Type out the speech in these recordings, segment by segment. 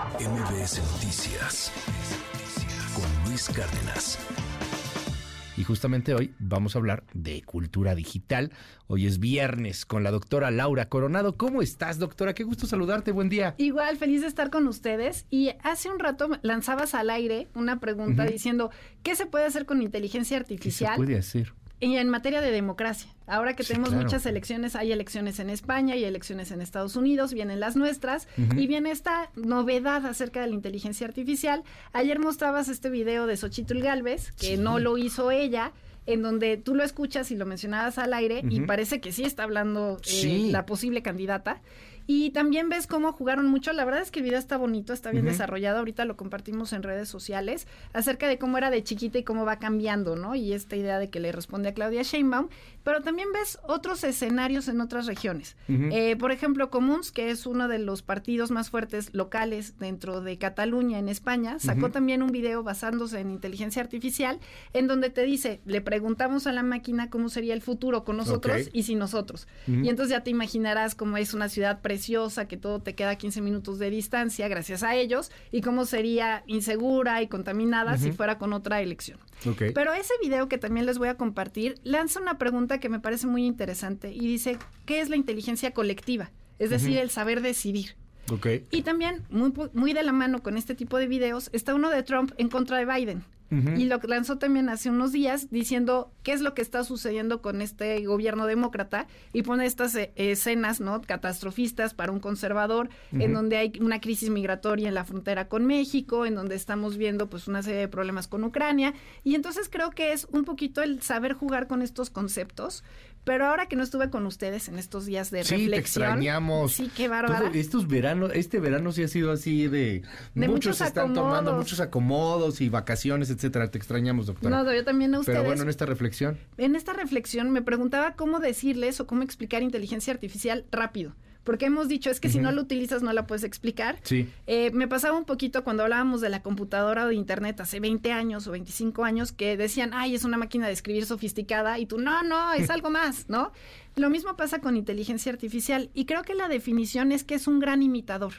MBS Noticias con Luis Cárdenas. Y justamente hoy vamos a hablar de cultura digital. Hoy es viernes con la doctora Laura Coronado. ¿Cómo estás, doctora? Qué gusto saludarte. Buen día. Igual, feliz de estar con ustedes. Y hace un rato lanzabas al aire una pregunta diciendo, ¿qué se puede hacer con inteligencia artificial? ¿Qué se puede hacer? Y en materia de democracia. Ahora que tenemos muchas elecciones, hay elecciones en España, hay elecciones en Estados Unidos, vienen las nuestras, y viene esta novedad acerca de la inteligencia artificial. Ayer mostrabas este video de Xochitl Galvez, que no lo hizo ella, en donde tú lo escuchas y lo mencionabas al aire, y parece que sí está hablando eh, la posible candidata. Y también ves cómo jugaron mucho. La verdad es que el video está bonito, está bien desarrollado. Ahorita lo compartimos en redes sociales acerca de cómo era de chiquita y cómo va cambiando, ¿no? Y esta idea de que le responde a Claudia Sheinbaum. Pero también ves otros escenarios en otras regiones. Eh, por ejemplo, Comuns, que es uno de los partidos más fuertes locales dentro de Cataluña en España, sacó también un video basándose en inteligencia artificial, en donde te dice, le preguntamos a la máquina cómo sería el futuro con nosotros y sin nosotros. Y entonces ya te imaginarás cómo es una ciudad preciosa que todo te queda 15 minutos de distancia gracias a ellos, y cómo sería insegura y contaminada si fuera con otra elección. Pero ese video que también les voy a compartir lanza una pregunta que me parece muy interesante y dice, ¿qué es la inteligencia colectiva? Es decir, el saber decidir. Y también, muy, muy de la mano con este tipo de videos, está uno de Trump en contra de Biden. Y lo lanzó también hace unos días diciendo qué es lo que está sucediendo con este gobierno demócrata y pone estas eh, escenas no catastrofistas para un conservador en donde hay una crisis migratoria en la frontera con México en donde estamos viendo pues una serie de problemas con Ucrania. Y entonces creo que es un poquito el saber jugar con estos conceptos pero ahora que no estuve con ustedes en estos días de reflexión. Sí, te extrañamos. Sí, qué bárbaro. estos veranos, este verano sí ha sido así de. muchos, están tomando muchos acomodos y vacaciones, etcétera. Te extrañamos, doctora. No, yo también a ustedes. Pero bueno, en esta reflexión. En esta reflexión me preguntaba cómo decirles o cómo explicar inteligencia artificial rápido porque hemos dicho es que si no la utilizas no la puedes explicar. Sí. Eh, me pasaba un poquito cuando hablábamos de la computadora o de internet hace 20 años o 25 años que decían, ay, es una máquina de escribir sofisticada y tú, no, no, es algo más, ¿no? Lo mismo pasa con inteligencia artificial y creo que la definición es que es un gran imitador,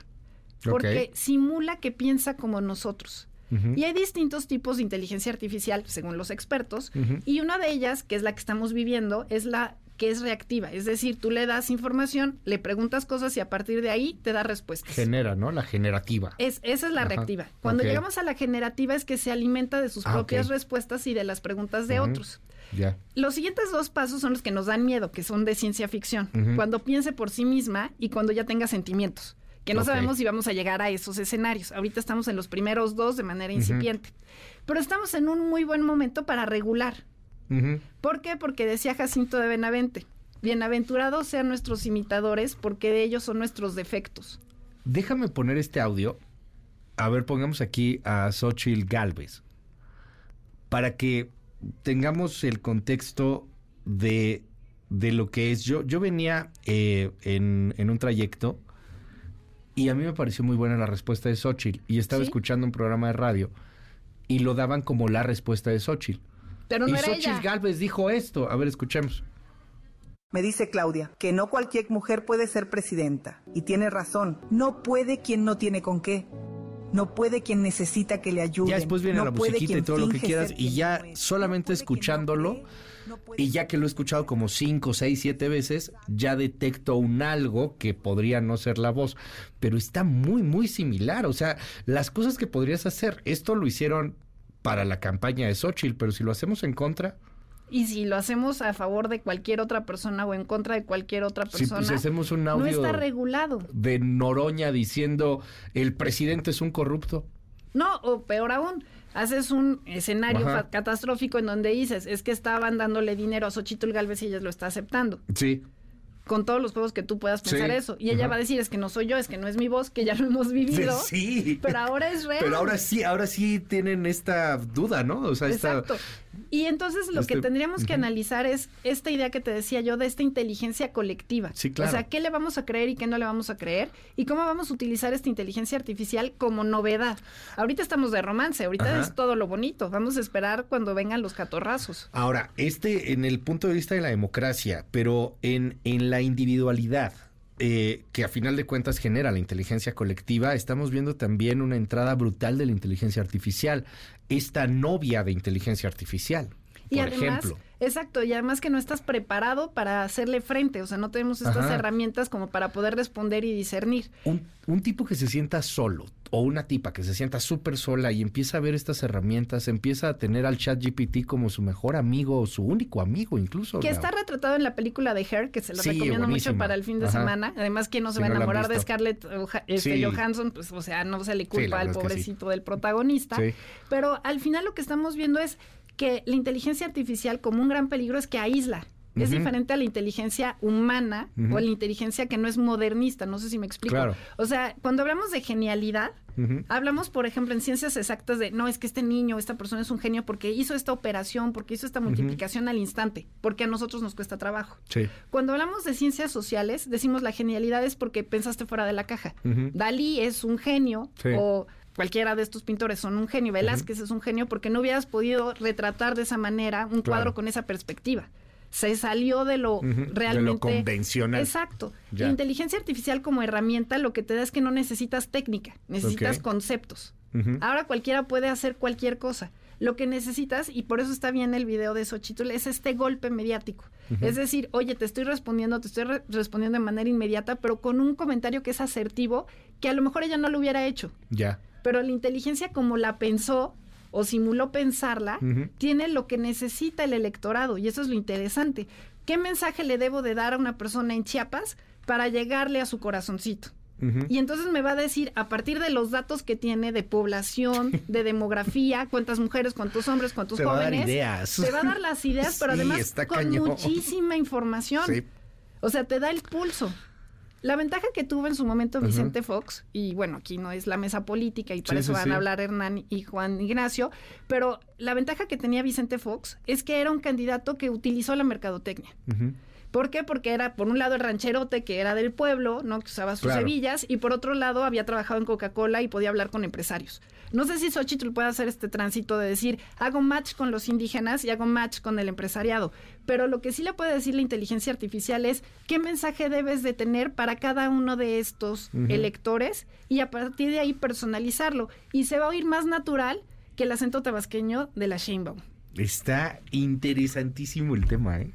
porque simula que piensa como nosotros. Y hay distintos tipos de inteligencia artificial, según los expertos, y una de ellas, que es la que estamos viviendo, es la que es reactiva. Es decir, tú le das información, le preguntas cosas y a partir de ahí te da respuestas. Genera, ¿no? La generativa. Es, esa es la reactiva. Cuando llegamos a la generativa es que se alimenta de sus ah, propias respuestas y de las preguntas de otros. Ya. Los siguientes dos pasos son los que nos dan miedo, que son de ciencia ficción. Cuando piense por sí misma y cuando ya tenga sentimientos que no sabemos si vamos a llegar a esos escenarios. Ahorita estamos en los primeros dos de manera incipiente, pero estamos en un muy buen momento para regular. ¿Por qué? Porque decía Jacinto de Benavente, bienaventurados sean nuestros imitadores porque de ellos son nuestros defectos. Déjame poner este audio. A ver, pongamos aquí a Xochitl Galvez para que tengamos el contexto de, de lo que es. Yo, yo venía eh, en, en, un trayecto y a mí me pareció muy buena la respuesta de Xochitl y estaba escuchando un programa de radio y lo daban como la respuesta de Xochitl. Pero no y Xochitl Galvez dijo esto. A ver, escuchemos. Me dice Claudia que no cualquier mujer puede ser presidenta. Y tiene razón. No puede quien no tiene con qué. No puede quien necesita que le ayude. Ya después viene la musiquita y todo lo que quieras. Y ya solamente escuchándolo, y ya que lo he escuchado como cinco, seis, siete veces, ya detecto un algo que podría no ser la voz. Pero está muy, muy similar. O sea, las cosas que podrías hacer. Esto lo hicieron para la campaña de Xochitl, pero si lo hacemos en contra... Y si lo hacemos a favor de cualquier otra persona o en contra de cualquier otra persona, si hacemos un audio no está regulado. De Noroña diciendo el presidente es un corrupto. No, o peor aún, haces un escenario catastrófico en donde dices, es que estaban dándole dinero a Xochitl Galvez y ella lo está aceptando. Sí con todos los juegos que tú puedas pensar eso. Y ella va a decir, es que no soy yo, es que no es mi voz, que ya lo hemos vivido. Sí. Pero ahora es real. Pero ahora sí, ahora sí tienen esta duda, ¿no? O sea, Exacto. Y entonces lo que este, tendríamos que analizar es esta idea que te decía yo de esta inteligencia colectiva. Sí, claro. O sea, ¿qué le vamos a creer y qué no le vamos a creer? Y cómo vamos a utilizar esta inteligencia artificial como novedad. Ahorita estamos de romance, ahorita es todo lo bonito. Vamos a esperar cuando vengan los catorrazos. Ahora, este en el punto de vista de la democracia, pero en, en la individualidad. Eh, que a final de cuentas genera la inteligencia colectiva, estamos viendo también una entrada brutal de la inteligencia artificial, esta novia de inteligencia artificial. Y por además, ejemplo. exacto, y además que no estás preparado para hacerle frente, o sea, no tenemos estas Ajá. herramientas como para poder responder y discernir. Un, un tipo que se sienta solo o una tipa que se sienta súper sola y empieza a ver estas herramientas, empieza a tener al chat GPT como su mejor amigo o su único amigo incluso. Que está retratado en la película de Her, que se lo Sí, recomiendo buenísima. mucho para el fin de Ajá. semana. Además, ¿quién no se Si va a no enamorar de. Scarlett este, Sí. Johansson? Pues, o sea, no se le culpa al pobrecito del protagonista. Pero al final lo que estamos viendo es que la inteligencia artificial como un gran peligro es que aísla. Es diferente a la inteligencia humana o a la inteligencia que no es modernista, no sé si me explico. Claro. O sea, cuando hablamos de genialidad. Hablamos, por ejemplo, en ciencias exactas de, no, es que este niño, esta persona es un genio porque hizo esta operación, porque hizo esta multiplicación al instante, porque a nosotros nos cuesta trabajo. Sí. Cuando hablamos de ciencias sociales, decimos la genialidad es porque pensaste fuera de la caja. Dalí es un genio Sí. o cualquiera de estos pintores son un genio. Velázquez es un genio porque no hubieras podido retratar de esa manera un cuadro con esa perspectiva. Se salió de lo Ujú, de lo realmente convencional. Exacto. Ya. La inteligencia artificial como herramienta lo que te da es que no necesitas técnica, necesitas conceptos. Ahora cualquiera puede hacer cualquier cosa. Lo que necesitas, y por eso está bien el video de Xochitl, es este golpe mediático. Es decir, oye, te estoy respondiendo, te estoy re- respondiendo de manera inmediata, pero con un comentario que es asertivo, que a lo mejor ella no lo hubiera hecho. Ya. Pero la inteligencia como la pensó o simuló pensarla, tiene lo que necesita el electorado y eso es lo interesante. ¿Qué mensaje le debo de dar a una persona en Chiapas para llegarle a su corazoncito? Y entonces me va a decir, a partir de los datos que tiene de población, de demografía, cuántas mujeres, cuántos hombres, cuántos Te va a dar jóvenes. ideas. Te va a dar las ideas, pero Sí, además con cañón. muchísima información. Sí. O sea, te da el pulso. La ventaja que tuvo en su momento. Vicente Fox, y bueno, aquí no es la mesa política y por Sí, eso sí, van sí. a hablar Hernán y Juan Ignacio, pero la ventaja que tenía Vicente Fox es que era un candidato que utilizó la mercadotecnia. ¿Por qué? Porque era, por un lado, el rancherote que era del pueblo, ¿no? Que usaba sus Claro. hebillas, y por otro lado, había trabajado en Coca-Cola y podía hablar con empresarios. No sé si Xochitl puede hacer este tránsito de decir, hago match con los indígenas y hago match con el empresariado. Pero lo que sí le puede decir la inteligencia artificial es qué mensaje debes de tener para cada uno de estos electores y a partir de ahí personalizarlo. Y se va a oír más natural que el acento tabasqueño de la Sheinbaum. Está interesantísimo el tema, ¿eh?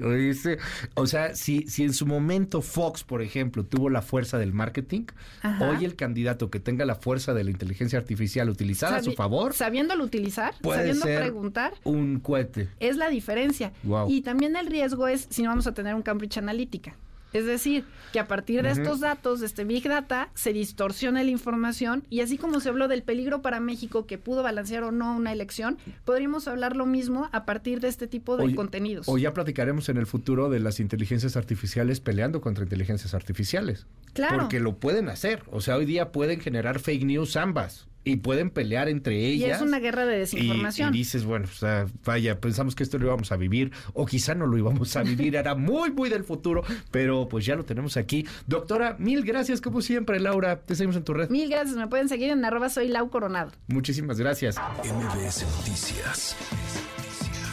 O sea, si, si en su momento Fox, por ejemplo, tuvo la fuerza del marketing, Ajá. hoy el candidato que tenga la fuerza de la inteligencia artificial utilizada a su favor Sabiéndolo utilizar, puede sabiendo ser preguntar, un cohete. es la diferencia. Y también el riesgo es si no vamos a tener un Cambridge Analytica. Es decir, que a partir de estos datos, de este Big Data, se distorsiona la información y así como se habló del peligro para México que pudo balancear o no una elección, podríamos hablar lo mismo a partir de este tipo de O- contenidos. O ya platicaremos en el futuro de las inteligencias artificiales peleando contra inteligencias artificiales. Claro. Porque lo pueden hacer. O sea, hoy día pueden generar fake news ambas. Y pueden pelear entre y ellas. es una guerra de Y- desinformación. Y, dices, bueno, o sea, vaya, pensamos que esto lo íbamos a vivir, o quizá no lo íbamos a vivir, era muy, muy del futuro, pero pues ya lo tenemos aquí. Doctora, mil gracias, como siempre, Laura. Te seguimos en tu red. Mil gracias, me pueden seguir en arroba soy Lau Coronado. Muchísimas gracias. MBS Noticias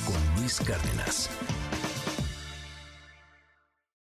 con Luis Cárdenas.